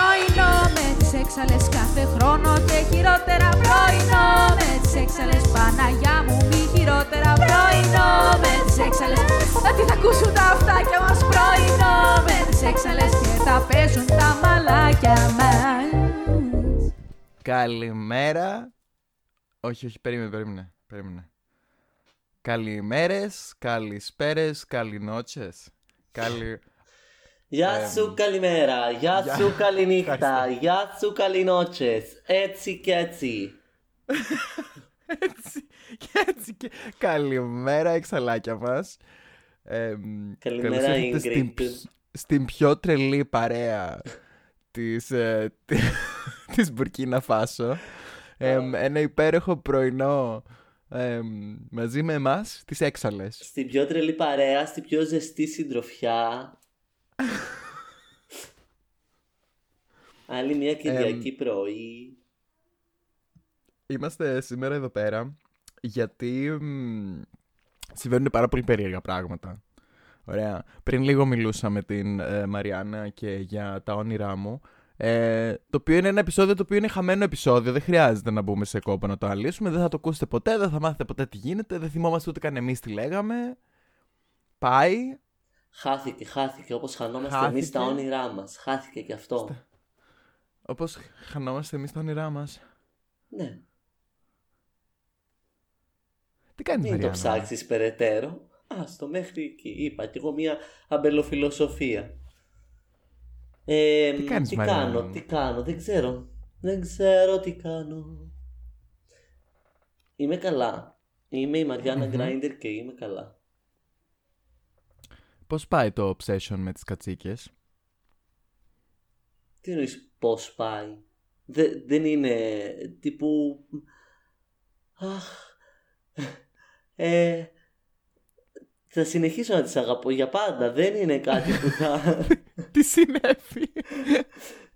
πρωινό με τις έξαλες κάθε χρόνο και χειρότερα πρωινό με τις έξαλες Παναγιά μου μη χειρότερα πρωινό με τις έξαλες τις θα ακούσουν τα αυτάκια μας πρωινό με τις έξαλες και θα παίζουν τα μαλάκια μας Καλημέρα. Όχι, όχι, περίμενε, περίμενε. περίμενε. Καλημέρες, καλησπέρες, καληνότσες. Καλη... Γεια Ε, σου καλημέρα, γεια γεια- σου καληνύχτα, Ευχαριστώ. γεια σου καληνότσες, έτσι και έτσι. έτσι, και έτσι και... Καλημέρα, εξαλάκια μας. Ε, Καλημέρα, καλώς ήρθατε Ingrid. Στην, πι- στην πιο τρελή παρέα της, ε, τη- της Μπουρκίνα Φάσο. Ε, ένα υπέροχο πρωινό ε, μαζί με εμάς, τις έξαλες. Στην πιο τρελή παρέα, στην πιο ζεστή συντροφιά. Άλλη μια Κυριακή πρωί. Είμαστε σήμερα εδώ πέρα γιατί μ, συμβαίνουν πάρα πολύ περίεργα πράγματα. Ωραία. Πριν λίγο μιλούσα με την ε, Μαριάννα και για τα όνειρά μου. Ε, το οποίο είναι ένα επεισόδιο το οποίο είναι χαμένο επεισόδιο. Δεν χρειάζεται να μπούμε σε κόπο να το αναλύσουμε. Δεν θα το ακούσετε ποτέ, δεν θα μάθετε ποτέ τι γίνεται. Δεν θυμόμαστε ούτε καν εμείς τι λέγαμε. Πάει. Χάθηκε, χάθηκε όπως χανόμαστε Χάθηκε. εμείς τα όνειρά μας. Χάθηκε και αυτό. Όπως χανόμαστε εμείς τα όνειρά μας. Ναι, Τι κάνεις μην το Μαριάννα; ψάξεις περαιτέρω. Άστο μέχρι εκεί. Είπα κι εγώ μια αμπελοφιλοσοφία. Ε, Τι κάνεις, τι Μαριάννα κάνω, μου; τι κάνω, δεν ξέρω. Δεν ξέρω τι κάνω. Είμαι καλά. Είμαι η Μαριάννα Μμμ. Γκράιντερ και είμαι καλά. Πώς πάει το obsession με τις κατσίκες; Τι εννοείς πώς πάει; Δε- δεν είναι τύπου... Αχ... Ε, θα συνεχίσω να τις αγαπώ για πάντα. Δεν είναι κάτι που θα... Τι συνέβη;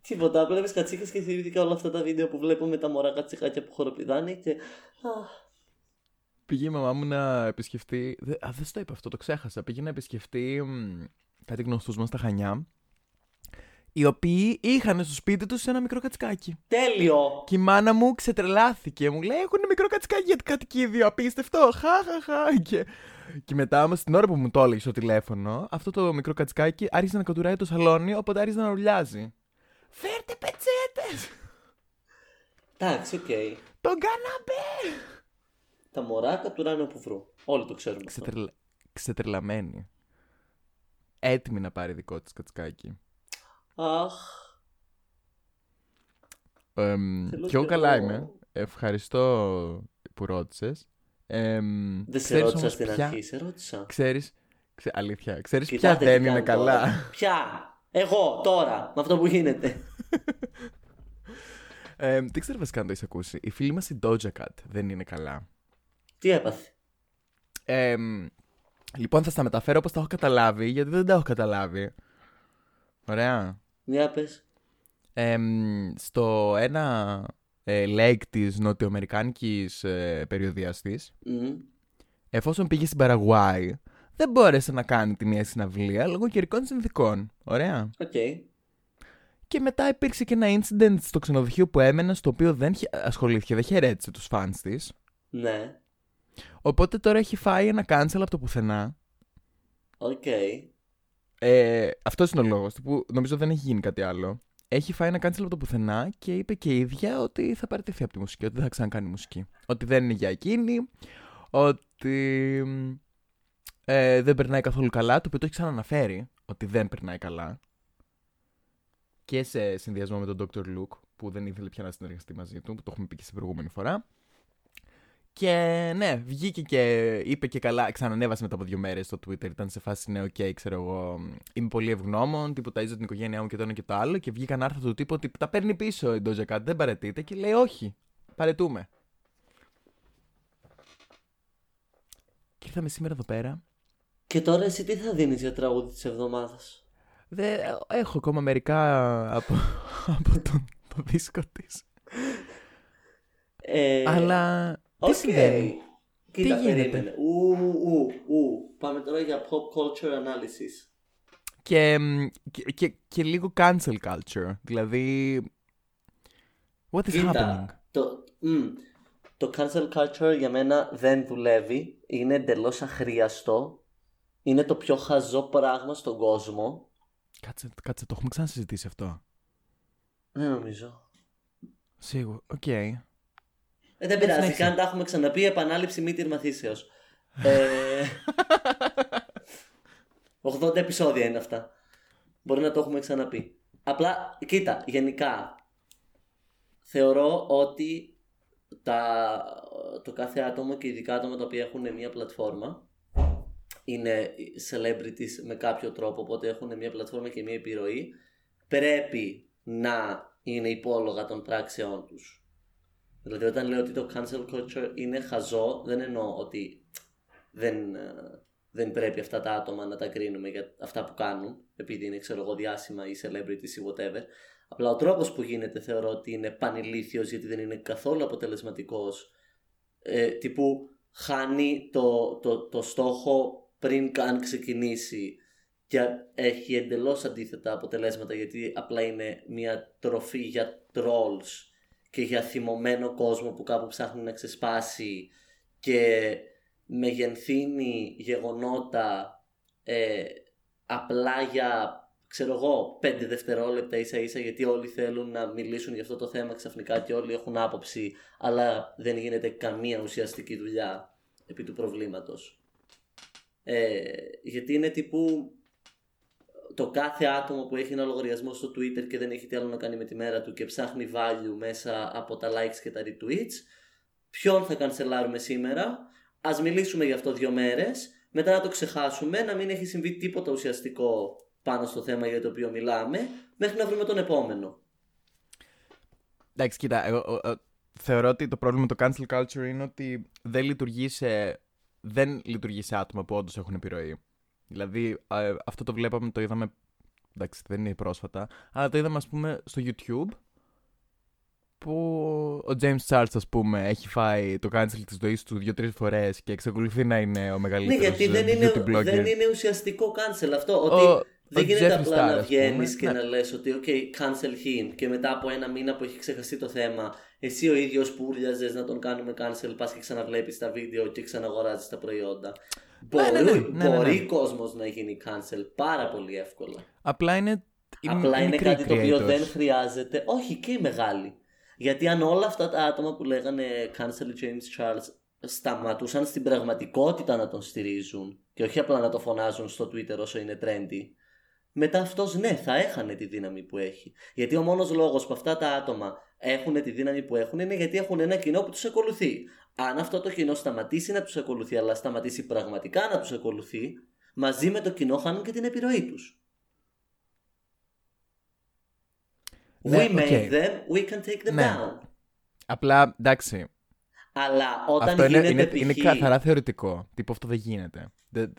Τίποτα. Βλέπεις κατσίκες και θυμήθηκα όλα αυτά τα βίντεο που βλέπω με τα μωρά κατσικάκια που χοροπηδάνε και... Αχ, Πήγε η μαμά μου να επισκεφτεί. Δε, α, δεν στο είπα αυτό, το ξέχασα. Πήγε να επισκεφτεί μ, κάτι γνωστούς μας στα Χανιά. Οι οποίοι είχαν στο σπίτι τους ένα μικρό κατσικάκι. τέλειο! Και η μάνα μου ξετρελάθηκε. Μου λέει: Έχουν μικρό κατσικάκι για κατοικίδιο. Απίστευτο. Χα, χα, χα. Και, και μετά όμως, την ώρα που μου το έλεγε στο τηλέφωνο, αυτό το μικρό κατσικάκι άρχισε να κατουράει το σαλόνι, οπότε άρχισε να ρουλιάζει. Φέρτε πετσέτες! Εντάξει, οκ. Τον καναπέ! Τα μωρά κατουράνε όπου βρουν. Όλοι το ξέρουμε αυτό. Ξετρελα... Ξετρελαμένη. Έτοιμη να πάρει δικό της κατσικάκι. Αχ, Εμ, Θέλω και εγώ κι καλά εγώ. είμαι. Ευχαριστώ που ρώτησες. Εμ, δεν σε ξέρεις ρώτησα όμως στην ποια- αρχή, σε ρώτησα. Ξέρεις, ξε... αλήθεια, ξέρεις ποια Κοιτάτε δεν τι είναι κάνω καλά. τώρα. Ποια! Εγώ τώρα, με αυτό που γίνεται. Εμ, δεν ξέρω βασικά αν το έχεις ακούσει. Η φίλη μας η Doja Cat δεν είναι καλά. Τι έπαθε; Εμ, λοιπόν, θα στα μεταφέρω όπως τα έχω καταλάβει, γιατί δεν τα έχω καταλάβει. Ωραία. Για πες. Εμ, στο ένα ε, lake της νοτιοαμερικάνικης ε, περιοδίας της, Μμμ. εφόσον πήγε στην Παραγουάη, δεν μπόρεσε να κάνει τη μία συναυλία λόγω καιρικών συνθήκων. Ωραία. Οκ. Και μετά υπήρξε και ένα incident στο ξενοδοχείο που έμενε, στο οποίο δεν χε- ασχολήθηκε, δεν χαιρέτησε τους fans της. Ναι. Οπότε τώρα έχει φάει ένα cancel από το πουθενά. Οκ. Ε, αυτός είναι ο λόγος, που νομίζω δεν έχει γίνει κάτι άλλο. Έχει φάει ένα cancel από το πουθενά και είπε και η ίδια ότι θα παραιτηθεί από τη μουσική, ότι δεν θα ξανακάνει μουσική. Ότι δεν είναι για εκείνη, ότι ε, δεν περνάει καθόλου καλά, το οποίο το έχει ξαναναφέρει, ότι δεν περνάει καλά. Και σε συνδυασμό με τον Dr. Luke, που δεν ήθελε πια να συνεργαστεί μαζί του, που το έχουμε πει και στην προηγούμενη φορά. Και ναι, βγήκε και είπε και καλά, ξανανέβασε μετά από δύο μέρες στο Twitter. Ήταν σε φάση ναι, οκ, ξέρω εγώ. Είμαι πολύ ευγνώμων, τύπου ταΐζω την οικογένειά μου και το ένα και το άλλο. Και βγήκαν άρθρα του τύπου ότι τα παίρνει πίσω η Doja Cat, δεν παραιτείται. Και λέει όχι, παραιτούμαι. Και ήρθαμε σήμερα εδώ πέρα. Και τώρα εσύ τι θα δίνεις για τραγούδι της εβδομάδας; Δεν, έχω ακόμα μερικά από, από τον, το δίσκο της. Ε, Αλλά τι οκ. συμβαίνει. Κοίτα, Τι γίνεται; περίμενε. Ου, ου, ου. Πάμε τώρα για pop culture analysis. και, μ, και, και, και λίγο cancel culture. Δηλαδή. What is happening? Κοίτα, το, μ, το cancel culture για μένα δεν δουλεύει. Είναι εντελώς αχρίαστο. Είναι το πιο χαζό πράγμα στον κόσμο. Κάτσε, κάτσε, το έχουμε ξανασυζητήσει αυτό. Δεν νομίζω. Σίγουρα. Οκ. Ε, δεν πειράζει, συνέχισε. καν τα έχουμε ξαναπεί. Επανάληψη μήτηρ μαθήσεως. ε, 80 επεισόδια είναι αυτά. Μπορεί να το έχουμε ξαναπεί. Απλά, κοίτα, γενικά, θεωρώ ότι τα, το κάθε άτομο και ειδικά άτομα τα οποία έχουν μια πλατφόρμα είναι celebrities με κάποιο τρόπο, οπότε έχουν μια πλατφόρμα και μια επιρροή, πρέπει να είναι υπόλογα των πράξεών τους. Δηλαδή όταν λέω ότι το cancel culture είναι χαζό, δεν εννοώ ότι δεν, ε, δεν πρέπει αυτά τα άτομα να τα κρίνουμε για αυτά που κάνουν, επειδή είναι ξέρω εγώ διάσημα ή celebrities ή whatever. Απλά ο τρόπος που γίνεται θεωρώ ότι είναι πανηλήθιος γιατί δεν είναι καθόλου αποτελεσματικός. Ε, τύπου χάνει το, το, το στόχο πριν καν ξεκινήσει και έχει εντελώς αντίθετα αποτελέσματα γιατί απλά είναι μια τροφή για trolls και για θυμωμένο κόσμο που κάπου ψάχνει να ξεσπάσει και μεγενθύνει γεγονότα ε, απλά για ξέρω εγώ 5 δευτερόλεπτα ίσα ίσα γιατί όλοι θέλουν να μιλήσουν για αυτό το θέμα ξαφνικά και όλοι έχουν άποψη αλλά δεν γίνεται καμία ουσιαστική δουλειά επί του προβλήματος. Ε, γιατί είναι τύπου το κάθε άτομο που έχει ένα λογαριασμό στο Twitter και δεν έχει τι άλλο να κάνει με τη μέρα του και ψάχνει value μέσα από τα likes και τα retweets, ποιον θα κανσελάρουμε σήμερα, ας μιλήσουμε για αυτό δύο μέρες, μετά να το ξεχάσουμε, να μην έχει συμβεί τίποτα ουσιαστικό πάνω στο θέμα για το οποίο μιλάμε, μέχρι να βρούμε τον επόμενο. Εντάξει, κοίτα, εγώ ε, ε, θεωρώ ότι το πρόβλημα με το cancel culture είναι ότι δεν λειτουργεί σε, δεν λειτουργεί σε άτομα που όντως έχουν επιρροή. Δηλαδή, ε, αυτό το βλέπαμε, το είδαμε. Εντάξει, δεν είναι πρόσφατα, αλλά το είδαμε, ας πούμε, στο YouTube. Που ο James Charles, ας πούμε, έχει φάει το cancel της ζωής του δύο-τρεις φορές και εξακολουθεί να είναι ο Ναι, μεγαλύτερο γιατί δεν είναι, beauty blogger. δεν είναι ουσιαστικό cancel αυτό. Ότι Ο- δεν ο γίνεται Jeffree απλά Star, να ας βγαίνεις πούμε. και Ναι. να λες ότι OK, cancel him και μετά από ένα μήνα που έχει ξεχαστεί το θέμα, εσύ ο ίδιος που ούρλιαζες να τον κάνουμε cancel, πας και ξαναβλέπεις τα βίντεο και ξαναγοράζεις τα προϊόντα. Ναι, ναι, Μπορεί, ναι, ναι, ναι, μπορεί ναι. κόσμος να γίνει cancel πάρα πολύ εύκολα. Απλά είναι. Απλά είναι μικροί κάτι το οποίο creators. δεν χρειάζεται. Όχι και οι μεγάλοι. Γιατί αν όλα αυτά τα άτομα που λέγανε cancel James Charles σταματούσαν στην πραγματικότητα να τον στηρίζουν και όχι απλά να το φωνάζουν στο Twitter όσο είναι trendy, μετά αυτός ναι θα έχανε τη δύναμη που έχει. Γιατί ο μόνος λόγος που αυτά τα άτομα έχουν τη δύναμη που έχουν είναι γιατί έχουν ένα κοινό που τους ακολουθεί. Αν αυτό το κοινό σταματήσει να τους ακολουθεί αλλά σταματήσει πραγματικά να τους ακολουθεί, μαζί με το κοινό χάνουν και την επιρροή τους. Ναι, we made οκ. them, we can take them Ναι. down. Απλά εντάξει. Αλλά όταν αυτό είναι, γίνεται είναι, π.χ. είναι καθαρά θεωρητικό. Τύπου αυτό δεν γίνεται. Δεν-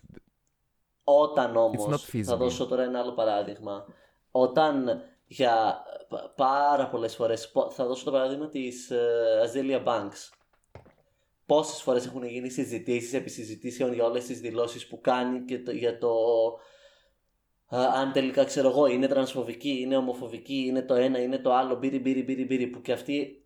Όταν It's όμως, not feasible. θα δώσω τώρα ένα άλλο παράδειγμα, όταν για πα- πάρα πολλές φορές, πο- θα δώσω το παράδειγμα της ε, Azealia Banks. Πόσες φορές έχουν γίνει συζητήσεις επί συζητήσεων για όλες τις δηλώσεις που κάνει και το- για το ε, αν τελικά ξέρω εγώ είναι τρανσφοβική, είναι ομοφοβική, είναι το ένα, είναι το άλλο, μπύρι, μπύρι, μπύρι, μπύρι, που και αυτή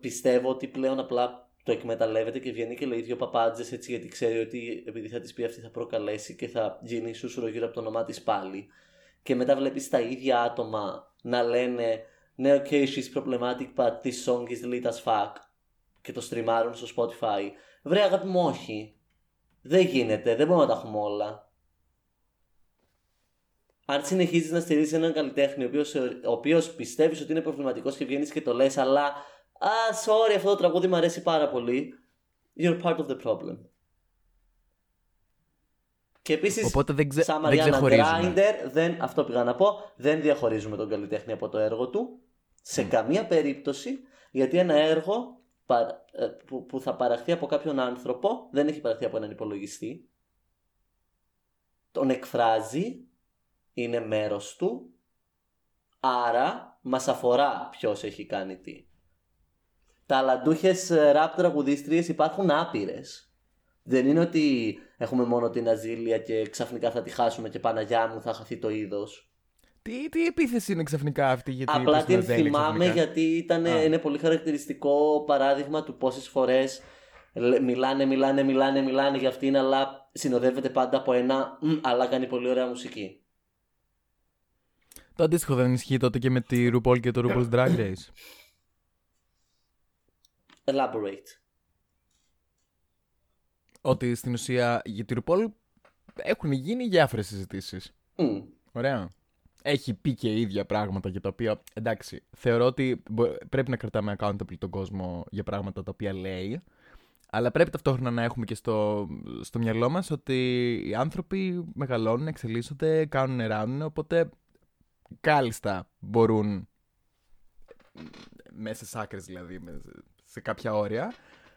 πιστεύω ότι πλέον απλά το εκμεταλλεύεται και βγαίνει και λέει δύο παπάντζες έτσι γιατί ξέρει ότι επειδή θα της πει αυτή θα προκαλέσει και θα γίνει σούσουρο γύρω από το όνομά της πάλι. Και μετά βλέπεις τα ίδια άτομα να λένε Ναι, ok, she's problematic, but this song is lit as fuck. Και το στριμάρουν στο Spotify. Βρε αγάπη μου, όχι. Δεν γίνεται, δεν μπορούμε να τα έχουμε όλα. Αν συνεχίζεις να στηρίζεις έναν καλλιτέχνη ο οποίος, ο οποίος πιστεύεις ότι είναι προβληματικός και βγαίνεις και το λες αλλά Α, sorry, αυτό το τραγούδι μου αρέσει πάρα πολύ. You're part of the problem. Και επίσης, Οπότε δεν, ξε, σαν δεν Mariana ξεχωρίζουμε. Grinder, δεν, αυτό πήγα να πω, δεν διαχωρίζουμε τον καλλιτέχνη από το έργο του. Σε καμία περίπτωση, γιατί ένα έργο παρα- ε, που, που θα παραχθεί από κάποιον άνθρωπο δεν έχει παραχθεί από έναν υπολογιστή. Τον εκφράζει, είναι μέρος του, άρα μας αφορά ποιος έχει κάνει τι. Ταλαντούχες ραπ τραγουδίστριες υπάρχουν άπειρες Δεν είναι ότι έχουμε μόνο την Αζήλια και ξαφνικά θα τη χάσουμε και Παναγιά μου θα χαθεί το είδος. Τι, τι επίθεση είναι ξαφνικά αυτή, γιατί. Απλά είπες την την Αζέλη θυμάμαι ξαφνικά; γιατί ήταν, Α. είναι πολύ χαρακτηριστικό παράδειγμα του πόσες φορές μιλάνε, μιλάνε, μιλάνε, μιλάνε για αυτήν, αλλά συνοδεύεται πάντα από ένα «Μμ, αλλά κάνει πολύ ωραία μουσική. Το αντίστοιχο δεν ισχύει τότε και με τη RuPaul και το RuPaul's Drag Race. Elaborate. Ότι στην ουσία για τη RuPaul έχουν γίνει διάφορες συζητήσεις. Μμ. Ωραία. Έχει πει και η ίδια πράγματα για τα οποία. Εντάξει, θεωρώ ότι μπο- πρέπει να κρατάμε accountable τον κόσμο για πράγματα τα οποία λέει. Αλλά πρέπει ταυτόχρονα να έχουμε και στο, στο μυαλό μας ότι οι άνθρωποι μεγαλώνουν, εξελίσσονται, κάνουν, ράνουν, οπότε κάλλιστα μπορούν μέσα σε άκρες δηλαδή, με- σε κάποια όρια,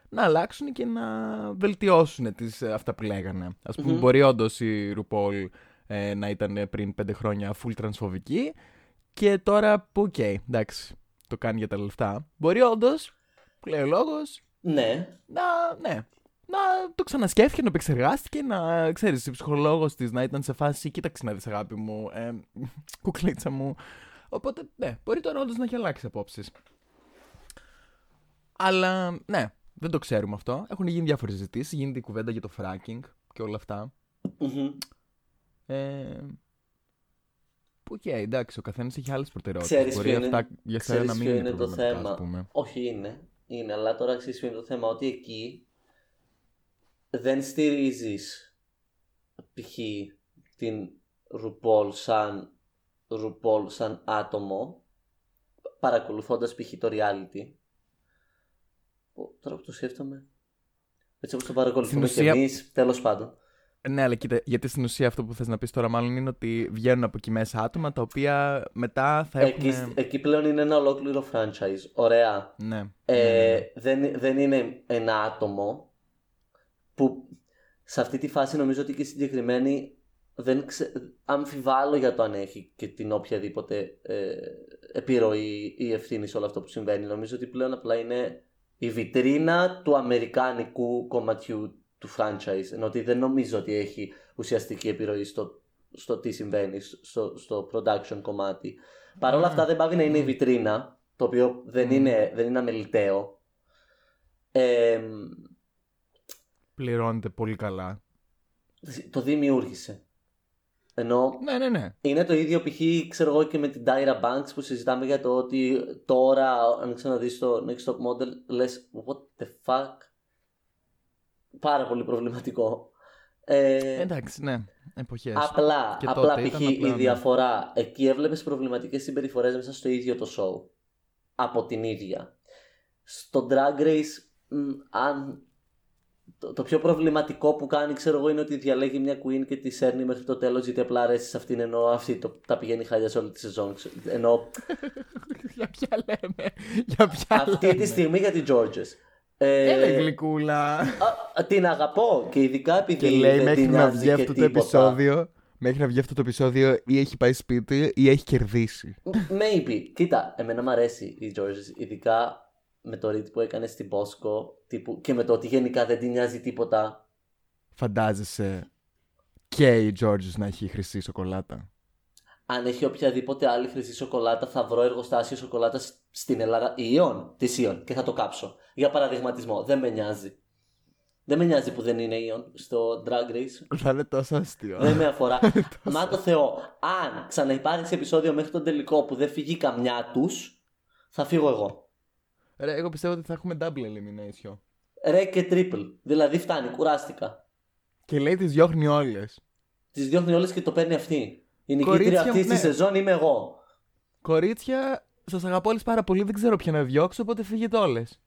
να αλλάξουν και να βελτιώσουν τις, ε, αυτά που λέγανε. Ας πούμε, Μμμ. μπορεί όντως η RuPaul ε, να ήταν πριν πέντε χρόνια full τρανσφοβική και τώρα που, οκ, εντάξει, το κάνει για τα λεφτά. Μπορεί όντως, που λέει ο λόγος, Ναι. να, ναι, να το ξανασκέφτηκε, να επεξεργάστηκε, να ξέρεις, η ψυχολόγος της να ήταν σε φάση, κοίταξε να δεις αγάπη μου, ε, κουκλίτσα μου. Οπότε, ναι, μπορεί τώρα όντως να έχει αλλάξει απόψεις. Αλλά, ναι, δεν το ξέρουμε αυτό. Έχουν γίνει διάφορες συζητήσεις, γίνεται η κουβέντα για το fracking και όλα αυτά. Μμμ. Ε, που και εντάξει, ο καθένας έχει άλλες προτεραιότητες. Ξέρεις Μπορεί ποιο είναι- αυτά για σένα να Ξέρεις μην ποιο είναι, είναι το προβληματικά, θέμα. ας πούμε. Όχι είναι. Είναι, αλλά τώρα ξέρεις ποιο είναι το θέμα. Ότι εκεί δεν στηρίζεις π.χ. την RuPaul σαν RuPaul σαν άτομο παρακολουθώντας π.χ. το reality. Πω, Τώρα που το σκέφτομαι. Έτσι όπως το παρακολουθούμε Στην και ουσία- εμείς, τέλος πάντων. Ναι, αλλά κοίτα, γιατί στην ουσία αυτό που θες να πεις τώρα μάλλον είναι ότι βγαίνουν από εκεί μέσα άτομα τα οποία μετά θα έχουν. Εκεί, εκεί πλέον είναι ένα ολόκληρο franchise. Ωραία. Ναι. ναι, Ε, ναι. δεν, δεν είναι ένα άτομο που σε αυτή τη φάση νομίζω ότι και συγκεκριμένη δεν ξε... αμφιβάλλω για το αν έχει και την οποιαδήποτε ε, επιρροή ή ευθύνη σε όλο αυτό που συμβαίνει. Νομίζω ότι πλέον απλά είναι η βιτρίνα του αμερικάνικου κομματιού του franchise. Ενώ ότι δεν νομίζω ότι έχει ουσιαστική επιρροή στο, στο τι συμβαίνει στο, στο production κομμάτι. Παρ' όλα Mm. αυτά δεν πάβει να είναι η βιτρίνα, το οποίο δεν, Mm. είναι, δεν είναι αμεληταίο. Ε, Πληρώνεται πολύ καλά. το δημιούργησε. Ενώ Ναι, ναι, ναι. είναι το ίδιο π.χ. ξέρω εγώ και με την Tyra Banks που συζητάμε για το ότι τώρα αν ξαναδείς το Next Top Model λες what the fuck; Πάρα πολύ προβληματικό ε, Εντάξει, ναι. Εποχές. απλά, Και απλά τότε π.χ. ήταν απλά, η ναι. διαφορά εκεί έβλεπες προβληματικές συμπεριφορές μέσα στο ίδιο το show από την ίδια στο Drag Race μ, αν το, το πιο προβληματικό που κάνει, ξέρω εγώ, είναι ότι διαλέγει μια queen και τη σέρνει μέχρι το τέλος γιατί απλά αρέσεις σε αυτήν ενώ αυτή το, τα πηγαίνει χάλια σε όλη τη σεζόν. Ξε- Ενώ Για ποια λέμε. Για ποια αυτή λέμε. τη στιγμή για την Georges. Ε, Έλα γλυκούλα. α, την αγαπώ και ειδικά επειδή Και λέει δεν μέχρι την να νοιάζει βγει και αυτό το τίποτα. επεισόδιο. Μέχρι να βγει αυτό το επεισόδιο ή έχει πάει σπίτι ή έχει κερδίσει. Maybe. Κοίτα, εμένα μου αρέσει η Georges, ειδικά με το read που έκανε στην Bosco τύπου, και με το ότι γενικά δεν την νοιάζει τίποτα. Φαντάζεσαι και η Georges να έχει χρυσή σοκολάτα. Αν έχει οποιαδήποτε άλλη χρυσή σοκολάτα, θα βρω εργοστάσιο σοκολάτας στην Ελλάδα. Ιon, της Ιon, και θα το κάψω. Για παραδειγματισμό. Δεν με νοιάζει. Δεν με νοιάζει που δεν είναι Ion στο Drag Race. Θα είναι τόσο αστείο. Δεν με αφορά. Μα το Θεό, αν ξαναυπάρξει επεισόδιο μέχρι τον τελικό που δεν φύγει καμιά τους, θα φύγω εγώ. Ρε, εγώ πιστεύω ότι θα έχουμε double elimination. Ρε και triple. Δηλαδή φτάνει, κουράστηκα. Και λέει τις διώχνει όλες. Τις διώχνει όλες και το παίρνει αυτή. Η νικήτρια Κορίτσια αυτής μου, της ναι. σεζόν είμαι εγώ. Κορίτσια, σας αγαπώ όλες πάρα πολύ, δεν ξέρω ποια να διώξω, οπότε φύγετε όλες.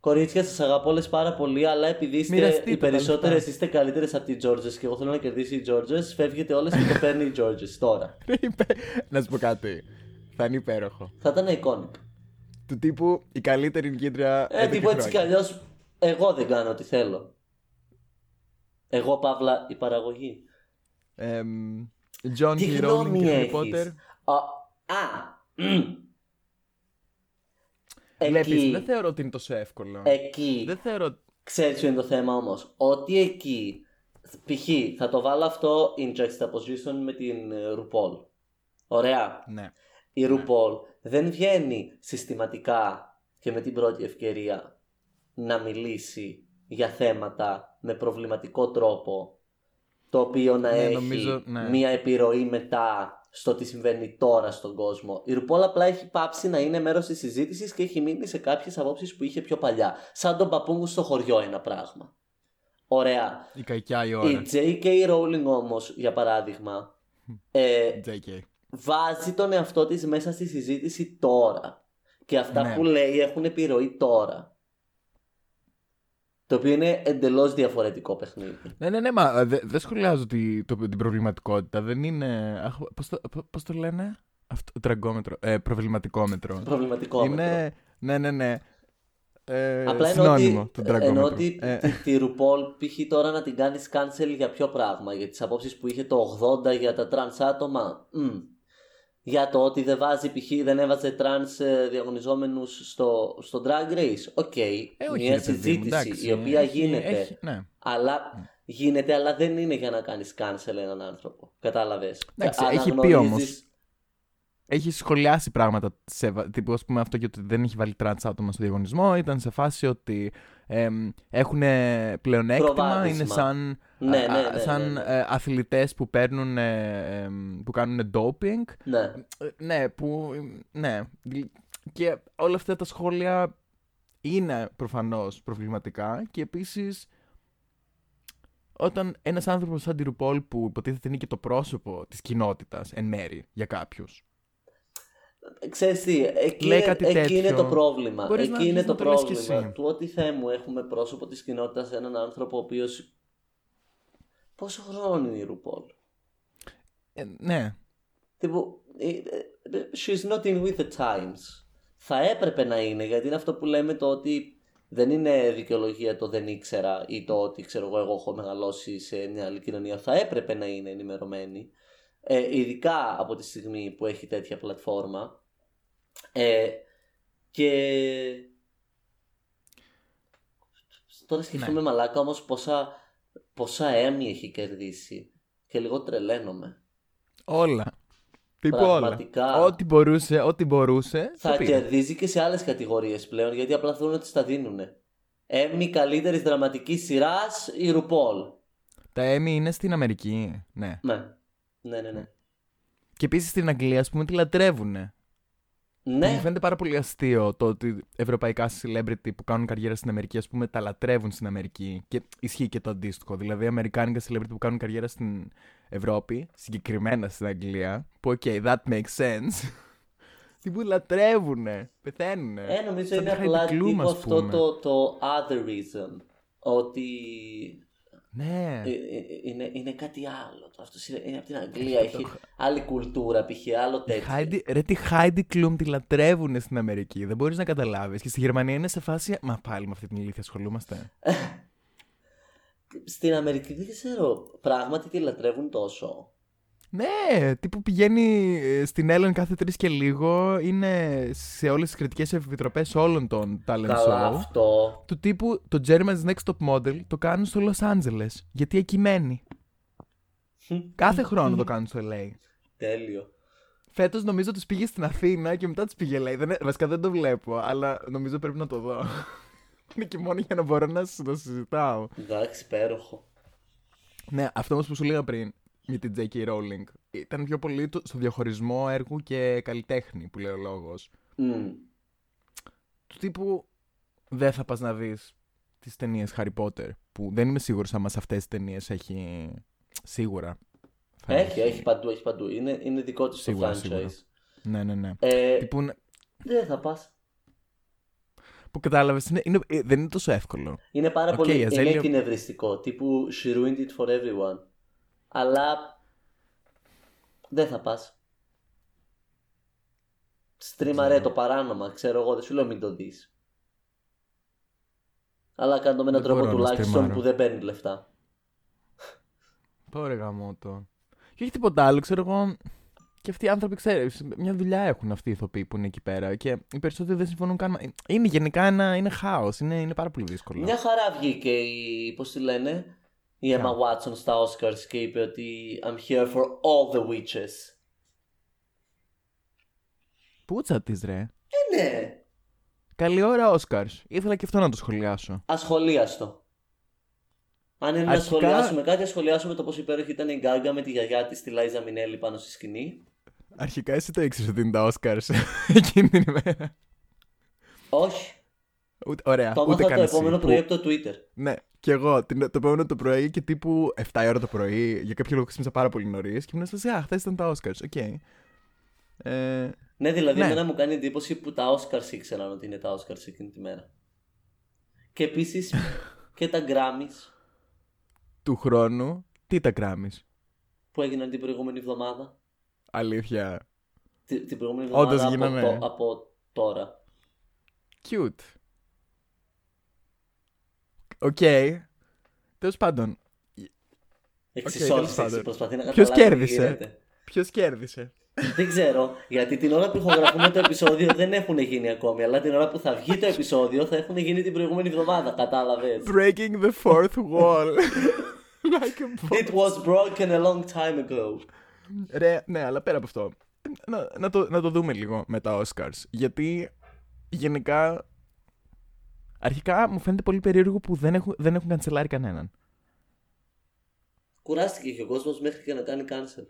Κορίτσια, σας αγαπώ όλες πάρα πολύ, αλλά επειδή είστε Μοιραστείτε οι τα περισσότερες λεφτά. είστε καλύτερες από τη Georges και εγώ θέλω να κερδίσει η Georges, φεύγετε όλες και το παίρνει η Georges τώρα. Είπε- να σου πω κάτι. Θα είναι υπέροχο. Θα ήταν iconic. Του τύπου η καλύτερη νικήτρια. Ε, 11 τύπου έτσι κι χρόνια. αλλιώς, εγώ δεν κάνω ό,τι θέλω. Εγώ, Παύλα, η παραγωγή. Εμ, John Τι K. Rowling γνώμη και Harry έχεις; Potter. Α, α, μμ. Βλέπεις, Εκεί, δεν θεωρώ ότι είναι τόσο εύκολο. εκεί, Δεν θεωρώ. Ξέρεις ποιο είναι το θέμα όμως; Ότι εκεί, π.χ. θα το βάλω αυτό in juxtaposition με την ε, RuPaul. Ωραία. Ναι. Η RuPaul δεν βγαίνει συστηματικά και με την πρώτη ευκαιρία να μιλήσει για θέματα με προβληματικό τρόπο το οποίο να Ναι, έχει νομίζω, ναι. μία επιρροή μετά στο τι συμβαίνει τώρα στον κόσμο. Η RuPaul απλά έχει πάψει να είναι μέρος της συζήτησης και έχει μείνει σε κάποιες απόψεις που είχε πιο παλιά. Σαν τον παππού στο χωριό ένα πράγμα. Ωραία. Η κακιά η Η ώρα. J.K. Rowling όμως, για παράδειγμα, ε, JK. βάζει τον εαυτό της μέσα στη συζήτηση τώρα. Και αυτά Ναι. που λέει έχουν επιρροή τώρα. Το οποίο είναι εντελώς διαφορετικό παιχνίδι. Ναι, ναι, ναι, μα δεν δε σχολιάζω τη, το, την προβληματικότητα. Δεν είναι. Αχ, πώς, το, π- πώς το λένε; Αυτό, τραγκόμετρο. Ε, προβληματικόμετρο. Προβληματικό. είναι. Ναι, ναι, ναι. Ε, Απλά εννοώ συνώνυμο ότι, του εννοώ τραγκόμετρου. ότι Ε, τη, τη RuPaul π.χ. τώρα να την κάνεις cancel για ποιο πράγμα; Για τις απόψεις που είχε το 80 για τα trans άτομα; Μμ. Για το ότι δεν βάζει π.χ. δεν έβαζε trans ε, διαγωνιζόμενους στο, στο Drag Race. Οκ. ε, όχι, μια ρε παιδί μου, συζήτηση εντάξει, η οποία έχει- γίνεται. έχει- ναι. Αλλά γίνεται, αλλά δεν είναι για να κάνεις cancel έναν άνθρωπο. Κατάλαβες. Εντάξει, έχει πει Αναγνωρίζεις- όμως. Έχει σχολιάσει πράγματα. Σε, βα- τύπου, ας πούμε, αυτό και ότι δεν έχει βάλει τραντς άτομα στο διαγωνισμό. Ήταν σε φάση ότι έχουν πλεονέκτημα. Προβάδισμα. Είναι σαν, Ναι, α- ναι, α- ναι, σαν ναι, ναι. ε, αθλητές που παίρνουν, ε, εμ, που κάνουν doping. Ναι. Ε, Ναι, που. Ναι. Και όλα αυτά τα σχόλια είναι προφανώς προβληματικά και επίσης όταν ένας άνθρωπος σαν τη Ρουπόλ που υποτίθεται είναι και το πρόσωπο της κοινότητας εν μέρη για κάποιους Ξέρεις τι, εκεί, Λέει είναι- κάτι εκεί τέτοιο. είναι το πρόβλημα. Μπορείς να εκεί είναι αρχίσεις το να το λες κι πρόβλημα. εσύ. Του ότι Θεέ μου έχουμε πρόσωπο της κοινότητας έναν άνθρωπο ο οποίος... Πόσο χρόνο είναι η Ρουπόλ; ε, Ναι, Τύπου, ε, ε, she's not in with the times. Θα έπρεπε να είναι, γιατί είναι αυτό που λέμε το ότι δεν είναι δικαιολογία το δεν ήξερα ή το ότι ξέρω εγώ, εγώ έχω μεγαλώσει σε μια άλλη κοινωνία. Θα έπρεπε να είναι ενημερωμένη. Ε, ειδικά από τη στιγμή που έχει τέτοια πλατφόρμα. Ε, και τώρα σκεφτούμε μαλάκα όμως πόσα, πόσα έμι έχει κερδίσει και λίγο τρελαίνομαι. όλα. Τύπου όλα. Πραγματικά. Ό,τι μπορούσε, ό,τι μπορούσε. το Θα πήρε. κερδίζει και σε άλλες κατηγορίες πλέον γιατί απλά θέλουν να τις τα δίνουνε. Έμι καλύτερης δραματικής σειράς η Ρουπόλ. Τα Emmy είναι στην Αμερική. Ναι. Ναι. Ναι, ναι, ναι. Και επίσης στην Αγγλία, ας πούμε, τη λατρεύουνε. Μου Ναι, φαίνεται πάρα πολύ αστείο το ότι ευρωπαϊκά celebrity που κάνουν καριέρα στην Αμερική, ας πούμε, τα λατρεύουν στην Αμερική. Και ισχύει και το αντίστοιχο. Δηλαδή, αμερικάνικα celebrity που κάνουν καριέρα στην Ευρώπη, συγκεκριμένα στην Αγγλία, που, OK, that makes sense. Τι που λατρεύουνε, πεθαίνουνε. ε, νομίζω Σαν είναι τη απλά Heidi Klum, τύπου ας αυτό πούμε. το, το otherism. Ότι Ναι. ε, ε, είναι, είναι κάτι άλλο. Το Αυτός είναι, είναι από την Αγγλία. Έχει άλλη κουλτούρα, π.χ. άλλο Τη τέτοιο. Heidi, ρε, τη Heidi Klum τη λατρεύουνε στην Αμερική. Δεν μπορείς να καταλάβεις. Και στη Γερμανία είναι σε φάση. Μα πάλι με αυτή την ηλίθεια ασχολούμαστε. Στην Αμερική δεν ξέρω. Πράγματι τη λατρεύουν τόσο. Ναι, τύπου πηγαίνει ε, στην Ellen κάθε τρεις και λίγο. Είναι σε όλες τις κριτικές επιτροπές όλων των talent Καλά show. αυτό. Του τύπου το German's Next Top Model το κάνουν στο Los Angeles. Γιατί εκεί μένει. Κάθε χρόνο το κάνουν στο LA. Τέλειο. Φέτος νομίζω τους πήγε στην Αθήνα και μετά τους πήγε LA. Δεν, βασικά δεν το βλέπω, αλλά νομίζω πρέπει να το δω. Είναι και μόνο για να μπορώ να σα το συζητάω. Εντάξει, υπέροχο. Ναι, αυτό όμως που σου λέγα πριν με την J.K. Rowling ήταν πιο πολύ το- στο διαχωρισμό έργου και καλλιτέχνη που λέει ο λόγος. Μμ. Του τύπου δεν θα πας να δεις τις ταινίες Harry Potter. Που δεν είμαι σίγουρος αν σε αυτές τις ταινίες έχει. Σίγουρα. θα Έχει, έχει παντού, έχει παντού. Είναι, είναι δικό του το Σίγουρα, franchise. σίγουρα. Ναι, ναι, ναι. Ε, Τύπου, ναι, δεν θα πας. που κατάλαβες, είναι, είναι, ε, δεν είναι τόσο εύκολο. Είναι πάρα Οκ, πολύ η Azealia- είναι εκνευριστικό. Τύπου she ruined it for everyone. Αλλά δεν θα πας. Στρίμαρε το παράνομα, ξέρω εγώ, δεν σου λέω μην το δεις. Αλλά κάνε το με έναν Δεν τρόπο μπορώ να τουλάχιστον στριμάρω. που δεν παίρνει λεφτά. Πόρε γαμότο. Και όχι τίποτα άλλο, ξέρω εγώ. Και αυτοί οι άνθρωποι, ξέρεις, μια δουλειά έχουν αυτοί οι ηθοποιοί που είναι εκεί πέρα. Και οι περισσότεροι δεν συμφωνούν καν. Είναι γενικά ένα είναι χάος. Είναι, είναι πάρα πολύ δύσκολο. Μια χαρά βγήκε η. Πώς τη λένε, η Emma Watson στα Oscars και είπε ότι I'm here for all the witches. Πούτσα της, ρε. Ε, ναι. Καλή ώρα, Oscars. Ήθελα και αυτό να το σχολιάσω. Ασχολίαστο. Αν είναι να Αρχικά- σχολιάσουμε κάτι, ας σχολιάσουμε το πώ υπέροχη ήταν η Γκάγκα με τη γιαγιά της, τη Λάιζα Μινέλη πάνω στη σκηνή. Αρχικά εσύ το ήξερες ότι είναι τα Oscars εκείνη την ημέρα. Όχι. Ούτε, ωραία. Το ούτε έμαθα καν το εσύ, επόμενο που- πρωί από το Twitter. Ναι, και εγώ. Την, το επόμενο το πρωί και τύπου 7 η ώρα το πρωί. Για κάποιο λόγο ξύπνησα πάρα πολύ νωρίς και ήμουν σε Α, χθες ήταν τα Oscars. Οκ. Ε, Ναι, δηλαδή Ναι. εμένα μου κάνει εντύπωση που τα Oscars ήξεραν ότι είναι τα Oscars εκείνη τη μέρα. Και επίσης και τα Grammys του χρόνου, τι τα Grammy. που έγιναν την προηγούμενη εβδομάδα. Αλήθεια. Τη- Την προηγούμενη Όντως εβδομάδα από, γίνανε. το- από τώρα. Cute. Οκ. Τέλος πάντων, Εξισώνεις, τέλος πάντων. προσπαθεί να Ποιος καταλάβει τι κέρδισε; γίνεται. ποιος κέρδισε; Δεν ξέρω, γιατί την ώρα που ηχογραφούμε το επεισόδιο δεν έχουν γίνει ακόμη, αλλά την ώρα που θα βγει το επεισόδιο θα έχουν γίνει την προηγούμενη εβδομάδα, κατάλαβες. Breaking the fourth wall. like a boss. It was broken a long time ago. Ρε, ναι, αλλά πέρα από αυτό. Να, να, το, να το δούμε λίγο με τα Oscars. Γιατί γενικά. Αρχικά μου φαίνεται πολύ περίεργο που δεν έχουν, δεν έχουν κανцελάρει κανέναν. Κουράστηκε και ο κόσμος μέχρι και να κάνει cancel.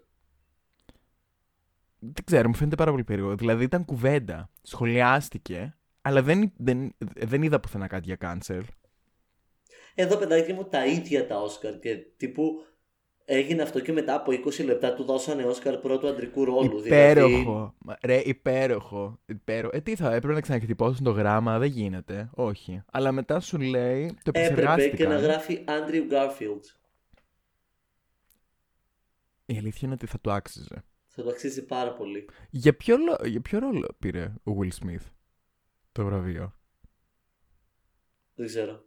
Δεν ξέρω, μου φαίνεται πάρα πολύ περίεργο. Δηλαδή ήταν κουβέντα, σχολιάστηκε, αλλά δεν, δεν, δεν είδα πουθενά κάτι για cancel. Εδώ παιδάκι μου τα ίδια τα Όσκαρ και τύπου έγινε αυτό και μετά από 20 λεπτά του δώσανε Όσκαρ πρώτου αντρικού ρόλου. Υπέροχο. Μα, Ρε, υπέροχο. υπέροχο. Ε, τι θα έπρεπε να ξανακτυπώσουν το γράμμα, δεν γίνεται. Όχι. Αλλά μετά σου λέει το Δηλαδή, έπρεπε επεξεργάστηκαν. και να γράφει Andrew Garfield. Η αλήθεια είναι ότι θα του άξιζε. Θα το αξίζει πάρα πολύ. Για ποιο, λο- για ποιο ρόλο πήρε ο Will Smith το βραβείο; Δεν ξέρω.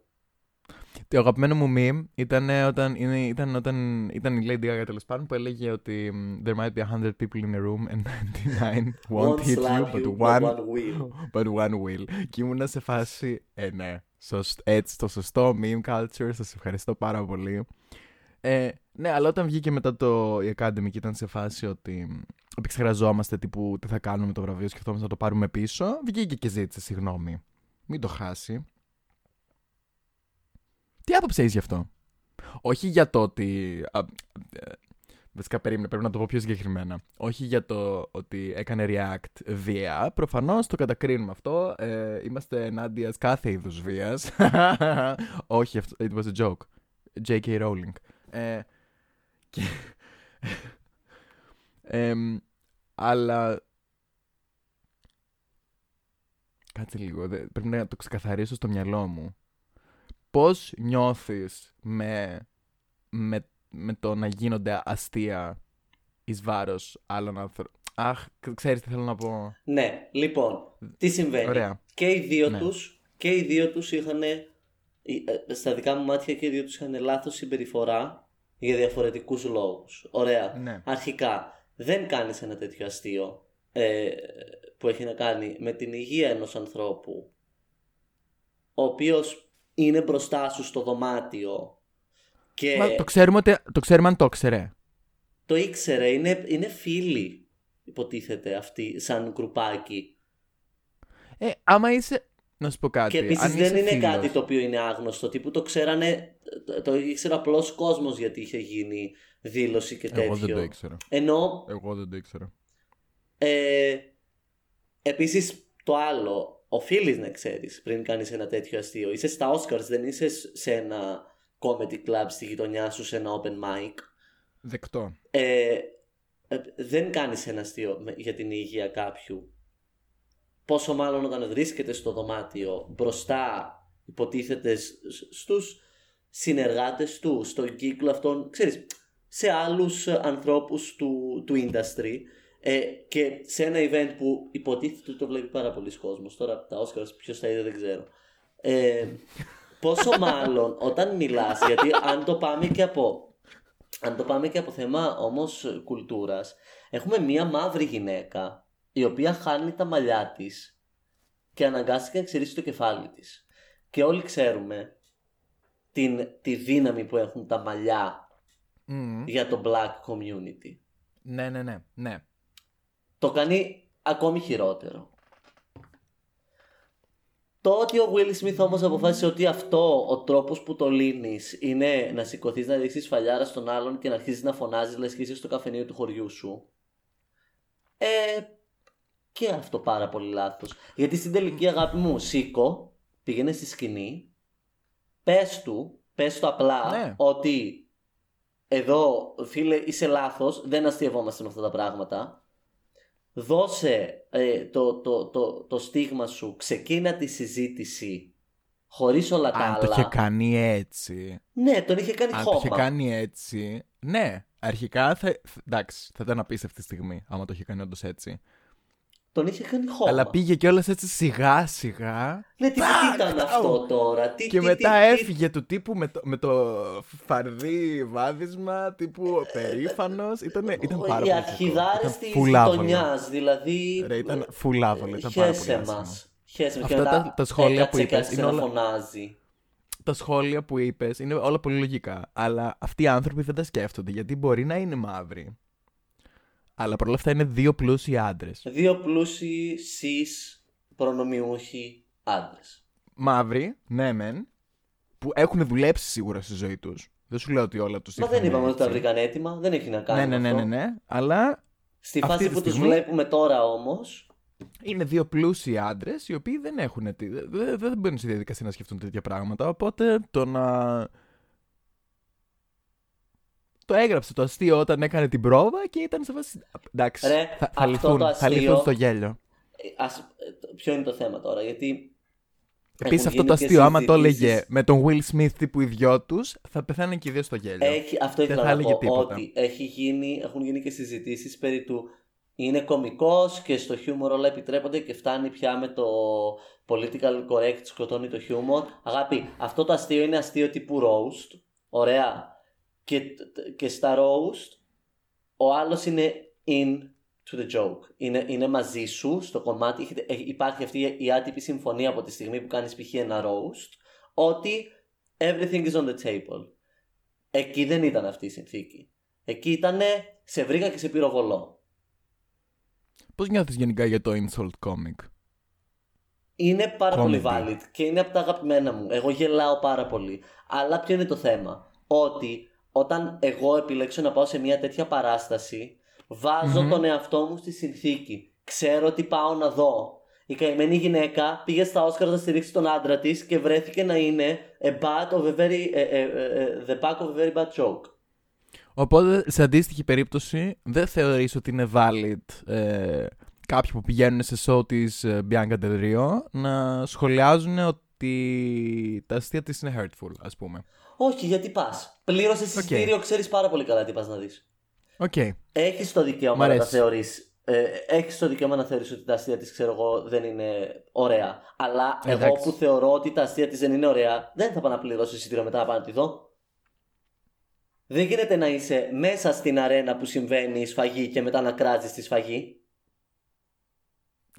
Το αγαπημένο μου meme ήταν όταν, είναι, ήταν, όταν ήταν η Lady Gaga τέλος πάντων που έλεγε ότι mm, there might be a hundred people in a room and 99 won't hit you slap but you, one, but one will. but one will. Και ήμουνα σε φάση, ε ναι, σωστ, έτσι το σωστό meme culture, σας ευχαριστώ πάρα πολύ. Ε, ναι, αλλά όταν βγήκε μετά το η Academy και ήταν σε φάση ότι μ, επεξεργαζόμαστε τύπου τι θα κάνουμε με το βραβείο, σκεφτόμαστε να το πάρουμε πίσω, βγήκε και ζήτησε συγγνώμη. Μην το χάσει. Τι άποψη έχεις γι' αυτό; Όχι για το ότι. Α, ε, βασικά περίμενε, πρέπει να το πω πιο συγκεκριμένα. Όχι για το ότι έκανε react βία. Προφανώς το κατακρίνουμε αυτό. Ε, είμαστε ενάντια κάθε είδους βίας. Όχι, αυτό, it was a joke. J.K. Rowling. Ε, και, Εμ, αλλά. Κάτσε λίγο. δε- πρέπει να το ξεκαθαρίσω στο μυαλό μου. Πώς νιώθεις με, με, με το να γίνονται αστεία εις βάρος άλλων άνθρωπων; Αχ, ξέρεις τι θέλω να πω. Ναι, λοιπόν, τι συμβαίνει; Ωραία. Και οι δύο Ναι. τους, και οι δύο τους είχαν, στα δικά μου μάτια και οι δύο τους είχαν λάθος συμπεριφορά για διαφορετικούς λόγους. Ωραία. Ναι. Αρχικά, δεν κάνεις ένα τέτοιο αστείο ε, που έχει να κάνει με την υγεία ενός ανθρώπου ο οποίος είναι μπροστά σου στο δωμάτιο και Μα το ξέρουμε, ότι, το ξέρουμε αν το ξέρε. το ήξερε, είναι, είναι φίλοι υποτίθεται αυτοί σαν γκρουπάκι. Ε, άμα είσαι... Να σου πω κάτι. Και επίσης αν δεν είσαι είναι φίλος- κάτι το οποίο είναι άγνωστο. Τύπου το ξέρανε, το, το ήξερε απλό κόσμος γιατί είχε γίνει δήλωση και τέτοιο. Εγώ δεν το ήξερα. Ενώ Εγώ δεν το ήξερα. ε, επίσης το άλλο, οφείλεις να ξέρεις πριν κάνεις ένα τέτοιο αστείο. Είσαι στα Oscars, δεν είσαι σε ένα comedy club στη γειτονιά σου, σε ένα open mic. Δεκτό. Ε, ε, δεν κάνεις ένα αστείο με- για την υγεία κάποιου. Πόσο μάλλον όταν βρίσκεται στο δωμάτιο μπροστά υποτίθεται σ- σ- στους συνεργάτες του, στον κύκλο αυτών, ξέρεις, σε άλλους ε, ανθρώπους του, του industry ε, και σε ένα event που υποτίθεται ότι το βλέπει πάρα πολλοί κόσμος. Τώρα τα Oscars ποιος θα είδε δεν ξέρω. Ε, πόσο μάλλον όταν μιλάς, γιατί αν το πάμε και από αν το πάμε και από θέμα όμως κουλτούρας, έχουμε μία μαύρη γυναίκα η οποία χάνει τα μαλλιά της και αναγκάστηκε να ξηρίσει το κεφάλι της. Και όλοι ξέρουμε την, τη δύναμη που έχουν τα μαλλιά Μμμ. για το black community. Ναι, ναι, ναι, ναι. Το κάνει ακόμη χειρότερο. Το ότι ο Will Smith όμως αποφάσισε ότι αυτό ο τρόπος που το λύνεις είναι να σηκωθείς να ρίξεις φαλιάρα στον άλλον και να αρχίσεις να φωνάζεις λες και είσαι στο καφενείο του χωριού σου. Ε, και αυτό πάρα πολύ λάθος. Γιατί στην τελική αγάπη μου, σήκω, πήγαινε στη σκηνή, πες του, πες του απλά Ναι. ότι εδώ φίλε είσαι λάθος, δεν αστειευόμαστε με αυτά τα πράγματα. Δώσε ε, το, το, το, το στίγμα σου, ξεκίνα τη συζήτηση χωρίς όλα τα Αν άλλα. το είχε κάνει έτσι. Ναι, τον είχε κάνει Αν το χώμα. είχε κάνει έτσι. Ναι, αρχικά θα. Εντάξει, θα ήταν απίστευτη στιγμή άμα το είχε κάνει όντως έτσι. Τον είχε κάνει χώμα. Αλλά πήγε κιόλας έτσι σιγά σιγά. Ναι, τι, τι ήταν αυτό τώρα; Τι, Και τι, μετά τι, τι- έφυγε του τύπου με το, με το φαρδί βάδισμα, τύπου περήφανος. Ήταν, ήταν πάρα Οι πολύ. αρχιδάρες της φουλάβολο. γειτονιάς, δηλαδή... Ρε, ήταν φουλάβολο, ήταν πάρα Χέσε πολύ άσχημο. μας. Χέσε μας. Αυτά Και τα- μετά τα σχόλια που έκατσε και είπες άρχισε είναι να όλα- φωνάζει. τα σχόλια που είπες είναι όλα πολύ λογικά. Αλλά αυτοί οι άνθρωποι δεν τα σκέφτονται γιατί μπορεί να είναι μαύροι. Αλλά παρόλα αυτά είναι δύο πλούσιοι άντρες. Δύο πλούσιοι, cis, προνομιούχοι άντρες. Μαύροι, ναι, μεν, που έχουν δουλέψει σίγουρα στη ζωή τους. Δεν σου λέω ότι όλα τους Μα δεν είπαμε ότι τα βρήκαν έτοιμα, δεν έχει να κάνει Ναι, ναι, με ναι, αυτό. ναι, ναι. Αλλά Στη Αυτή φάση τη που τους στιγμή- βλέπουμε τώρα όμως, είναι δύο πλούσιοι άντρες οι οποίοι δεν έχουν. τι- Δεν, δεν, δεν μπαίνουν στη διαδικασία να σκεφτούν τέτοια πράγματα. Οπότε το να. Το έγραψε το αστείο όταν έκανε την πρόβα και ήταν σε βάση. Εντάξει, Ρε, θα, θα, αυτό λυθούν, το θα αστείο- λυθούν στο γέλιο. ε, ας, ε, το- ποιο είναι το θέμα τώρα, γιατί Επίσης έχουν αυτό γίνει το και αστείο, άμα το συζητήσεις. έλεγε με τον Will Smith τύπου οι δυο του, θα πεθάνουν και οι δύο στο γέλιο. Έχει, αυτό Δεν ήθελα θα να έλεγε πω τίποτα. ότι έχει γίνει, έχουν γίνει και συζητήσεις περί του είναι κωμικός και στο χιούμορ όλα επιτρέπονται και φτάνει πια με το political correct σκοτώνει το χιούμορ. Αγάπη, αυτό το αστείο είναι αστείο τύπου roast, ωραία. Και, και στα roast ο άλλος είναι in to the joke. Είναι, είναι μαζί σου στο κομμάτι. έχετε- έχει- Υπάρχει αυτή η άτυπη συμφωνία από τη στιγμή που κάνεις π.χ. ένα roast ότι everything is on the table. Εκεί δεν ήταν αυτή η συνθήκη. Εκεί ήταν σε βρήκα και σε πυροβολώ. Πώς νιώθεις γενικά για το insult comic; Είναι πάρα Comedy. πολύ valid και είναι από τα αγαπημένα μου. Εγώ γελάω πάρα πολύ. Αλλά ποιο είναι το θέμα; Ότι όταν εγώ επιλέξω να πάω σε μια τέτοια παράσταση, βάζω τον εαυτό μου στη συνθήκη. Ξέρω τι πάω να δω. Η καημένη γυναίκα πήγε στα Όσκαρ να στηρίξει τον άντρα της και βρέθηκε να είναι a bad of a very, ε, ε, ε, ε, the back of a very bad joke. Οπότε, σε αντίστοιχη περίπτωση, δεν θεωρείς ότι είναι valid ε, κάποιοι που πηγαίνουν σε show της ε, Bianca Del Rio να σχολιάζουν ότι τα αστεία της είναι hurtful, ας πούμε. Όχι, γιατί πας. Πλήρωσε εισιτήριο, ξέρεις πάρα πολύ καλά τι πας να δεις. Οκ. Έχεις το Μ' δικαίωμα να τα αρέσει. θεωρείς. Ε, έχεις το δικαίωμα να θεωρείς ότι τα αστεία της, ξέρω εγώ, δεν είναι ωραία. Αλλά εγώ Εντάξει. που θεωρώ ότι τα αστεία της δεν είναι ωραία, δεν θα πάω να πληρώσω εισιτήριο μετά να πάω να τη δω. Δεν γίνεται να είσαι μέσα στην αρένα που συμβαίνει η σφαγή και μετά να κράζεις τη σφαγή.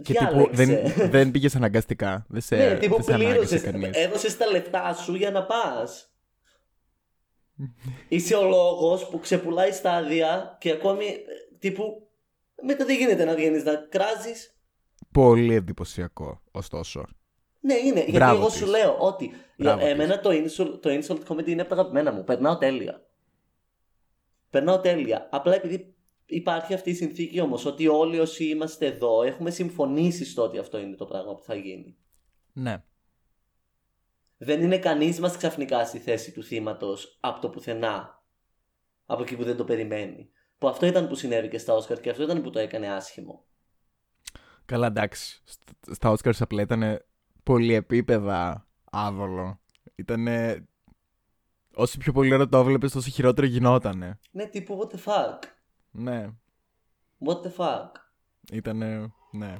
Και τύπου δεν, δεν πήγες αναγκαστικά. Δεν σε, ναι, τύπου δεν σε ανάγκασε πλήρωσε. κανείς. Έδωσες τα λεφτά σου για να πας. Είσαι ο λόγος που ξεπουλάει στάδια και ακόμη ε, τύπου. Μετά δεν γίνεται να βγαίνεις να κράζεις. Πολύ εντυπωσιακό, ωστόσο. Ναι, είναι. Γιατί Μπράβο εγώ της. σου λέω ότι για Μπράβο εμένα το insult, το insult comedy είναι από τα αγαπημένα μου. Περνάω τέλεια. Περνάω τέλεια. Απλά επειδή υπάρχει αυτή η συνθήκη όμως ότι όλοι όσοι είμαστε εδώ έχουμε συμφωνήσει στο ότι αυτό είναι το πράγμα που θα γίνει. Ναι. Δεν είναι κανείς μας ξαφνικά στη θέση του θύματος από το πουθενά. Από εκεί που δεν το περιμένει. Που αυτό ήταν που συνέβη και στα Όσκαρ και αυτό ήταν που το έκανε άσχημο. Καλά, εντάξει. Σ- Στα Oscars απλά ήταν πολυεπίπεδα άβολο. Ήτανε... Όσο πιο πολύ ώρα το έβλεπες, τόσο χειρότερο γινότανε. Ναι, τύπου what the fuck. Ναι. What the fuck. Ήτανε... Ναι.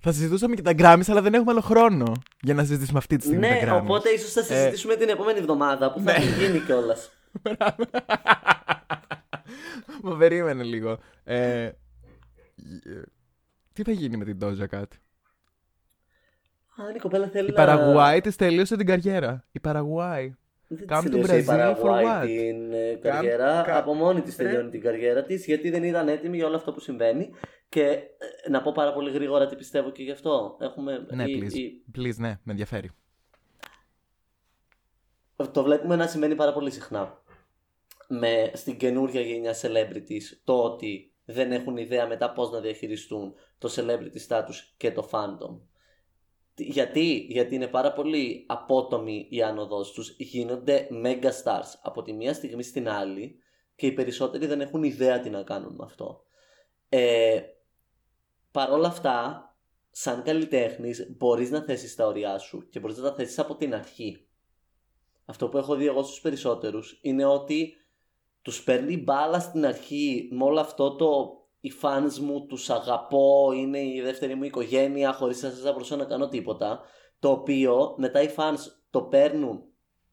Θα συζητούσαμε και τα Grammys, αλλά δεν έχουμε άλλο χρόνο για να συζητήσουμε αυτή τη στιγμή Ναι, τα Grammys. οπότε ίσως θα συζητήσουμε την επόμενη εβδομάδα που θα Ναι. έχει γίνει κιόλας. Μα περίμενε λίγο. Ε, ε, τι θα γίνει με την Doja Cat; Α, η κοπέλα θέλει Η να. Παραγουάη της τελείωσε την καριέρα. Η Παραγουάη. Δεν Come της to τελείωσε η Brazil for Παραγουάη what? την ε, καριέρα. κα- Από μόνη της Ρε. τελειώνει την καριέρα της γιατί δεν ήταν έτοιμη για όλο αυτό που συμβαίνει. Και ε, να πω πάρα πολύ γρήγορα τι πιστεύω και γι' αυτό. Έχουμε. Ναι, η- please. η- Please, ναι, με ενδιαφέρει. Το βλέπουμε να σημαίνει πάρα πολύ συχνά. Με στην καινούργια γενιά celebrities το ότι δεν έχουν ιδέα μετά πώς να διαχειριστούν το celebrity status και το fandom. Τι- Γιατί, γιατί είναι πάρα πολύ απότομη η άνοδός τους, γίνονται mega stars από τη μία στιγμή στην άλλη και οι περισσότεροι δεν έχουν ιδέα τι να κάνουν με αυτό. Ε, Παρ' όλα αυτά, σαν καλλιτέχνης μπορείς να θέσεις τα ωριά σου και μπορείς να τα θέσεις από την αρχή. Αυτό που έχω δει εγώ στους περισσότερους είναι ότι τους παίρνει μπάλα στην αρχή με όλο αυτό το οι fans μου τους αγαπώ, είναι η δεύτερη μου οικογένεια, χωρίς εσάς δεν μπορούσα να κάνω τίποτα. Το οποίο μετά οι fans το παίρνουν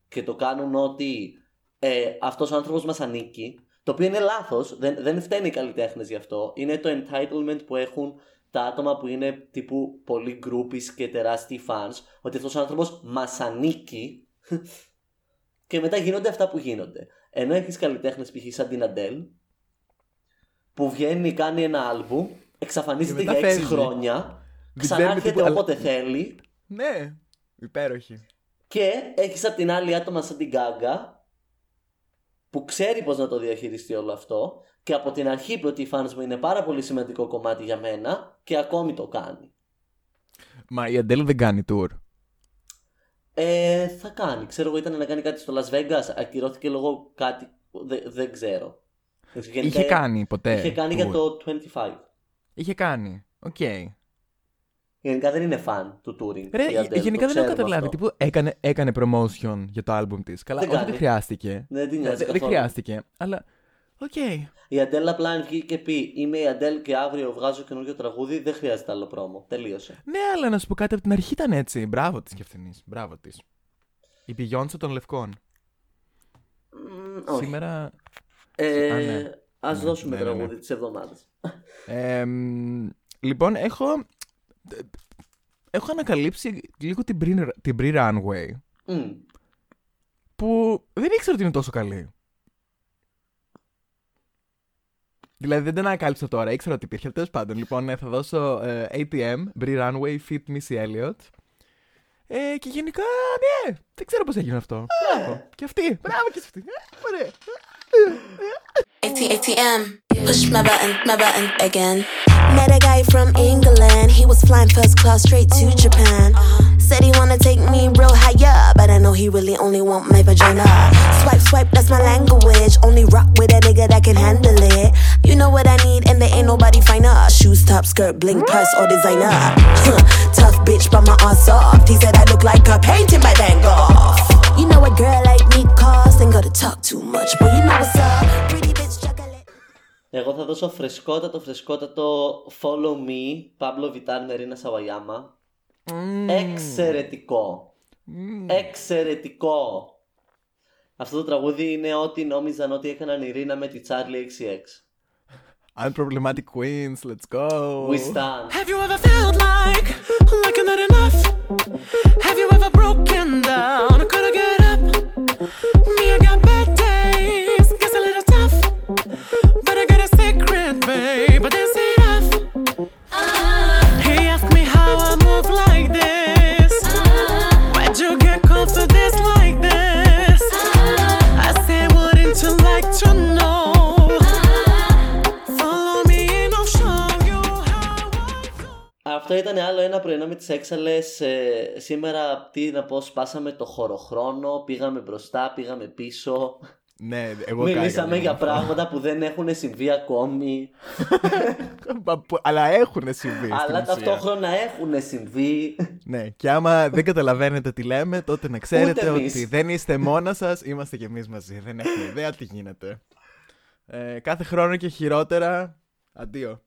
και το κάνουν ότι ε, αυτός ο άνθρωπος μας ανήκει. Το οποίο είναι λάθος, δεν, δεν φταίνει οι καλλιτέχνες γι' αυτό. Είναι το entitlement που έχουν τα άτομα που είναι τύπου πολύ groupies και τεράστιοι fans, ότι αυτός ο άνθρωπος μας ανήκει και μετά γίνονται αυτά που γίνονται. Ενώ έχεις καλλιτέχνες π.χ. σαν την Αντέλ, που βγαίνει, κάνει ένα άλμπουμ, εξαφανίζεται Και μετά για 6 φεύγει. χρόνια, Δεν ξέρουμε ξανάρχεται τίποτα, αλλά- όποτε θέλει Ναι, υπέροχη. και έχεις απ' την άλλη άτομα σαν την Γκάγκα που ξέρει πώς να το διαχειριστεί όλο αυτό και από την αρχή είπε ότι οι fans μου είναι πάρα πολύ σημαντικό κομμάτι για μένα και ακόμη το κάνει. Μα η Αντέλ δεν κάνει tour. Ε, θα κάνει. Ξέρω εγώ ήταν να κάνει κάτι στο Las Vegas, ακυρώθηκε λόγω κάτι, δεν, δεν ξέρω. Γενικά, Είχε κάνει ποτέ. Είχε κάνει tour. για το 25. Είχε κάνει. Οκ. Γενικά δεν είναι fan του touring. Ρε, η Adele, γενικά το δεν έχω ξέρουμε καταλάβει. αυτό. Τι που έκανε, έκανε promotion για το album της. Καλά, Δεν όχι κάνει. δεν χρειάστηκε. Δεν την Ε, νοιάζει Δεν δεν καθόλου. χρειάστηκε. Αλλά. Οκ. Η Αντέλ απλά αν βγει και πει Είμαι η Αντέλ και αύριο βγάζω καινούργιο τραγούδι, δεν χρειάζεται άλλο promo. Τελείωσε. Ναι, αλλά να σου πω κάτι από την αρχή ήταν έτσι. Μπράβο της κι αυτήν. Μπράβο της. Η Beyoncé των Λευκών. Μμ, όχι. Σήμερα. Ε, Α, ναι. Ας Ναι, δώσουμε ναι, ναι, ναι. τραγούδι της εβδομάδας. Ε, μ, λοιπόν, έχω. Έχω ανακαλύψει λίγο την Brie, την Brie Runway Μμ. που δεν ήξερα ότι είναι τόσο καλή. Δηλαδή δεν την ανακάλυψα τώρα, ήξερα ότι υπήρχε. Τέλος πάντων, λοιπόν, ε, θα δώσω ε, ATM, Brie Runway, Fit Missy Elliott. Ε, και γενικά, ναι, δεν ξέρω πώς έγινε αυτό. Μπράβο. Και αυτή, μπράβο και σε αυτή. Ε, Ωραία. AT ATM, push my button, my button again. Met a guy from England, he was flying first class straight to Japan. Said he wanna take me real higher, but I know he really only want my vagina. Swipe, swipe, that's my language. Only rock with a nigga that can handle it. You know what I need, and there ain't nobody finer. Shoes, top, skirt, bling, purse, or designer. Tough bitch, but my ass soft. He said I look like a painting by Van Gogh. You know a girl like me costs, ain't gotta talk too much, but you know what's up. Pretty bitch, chocolate. Εγώ θα δώσω φρεσκότατο, φρεσκότατο Follow Me, Pablo Vitar, Μερίνα Σαβαγιάμα. Εξαιρετικό. Εξαιρετικό. Αυτό το τραγούδι είναι ό,τι νόμιζαν ότι έκαναν η Ρίνα με τη Charlie XCX. Unproblematic Queens, let's go. We stand. Have you ever felt like like you're not enough? Have you ever broken down? Couldn't get up? Me, I got bad Αυτό ήταν άλλο ένα πρωινό με τις έξαλες. Ε, σήμερα, τι να πω, σπάσαμε το χωροχρόνο, πήγαμε μπροστά, πήγαμε πίσω. Ναι, εγώ Μιλήσαμε κάηκα για λίγο. πράγματα που δεν έχουν συμβεί ακόμη, Μα που- Αλλά έχουν συμβεί. στην αλλά ουσία. ταυτόχρονα έχουν συμβεί. Ναι, και άμα δεν καταλαβαίνετε τι λέμε, τότε να ξέρετε Ούτε εμείς. ότι δεν είστε μόνα σας, είμαστε κι εμείς μαζί. Δεν έχουμε ιδέα τι γίνεται. Ε, κάθε χρόνο και χειρότερα. Αντίο.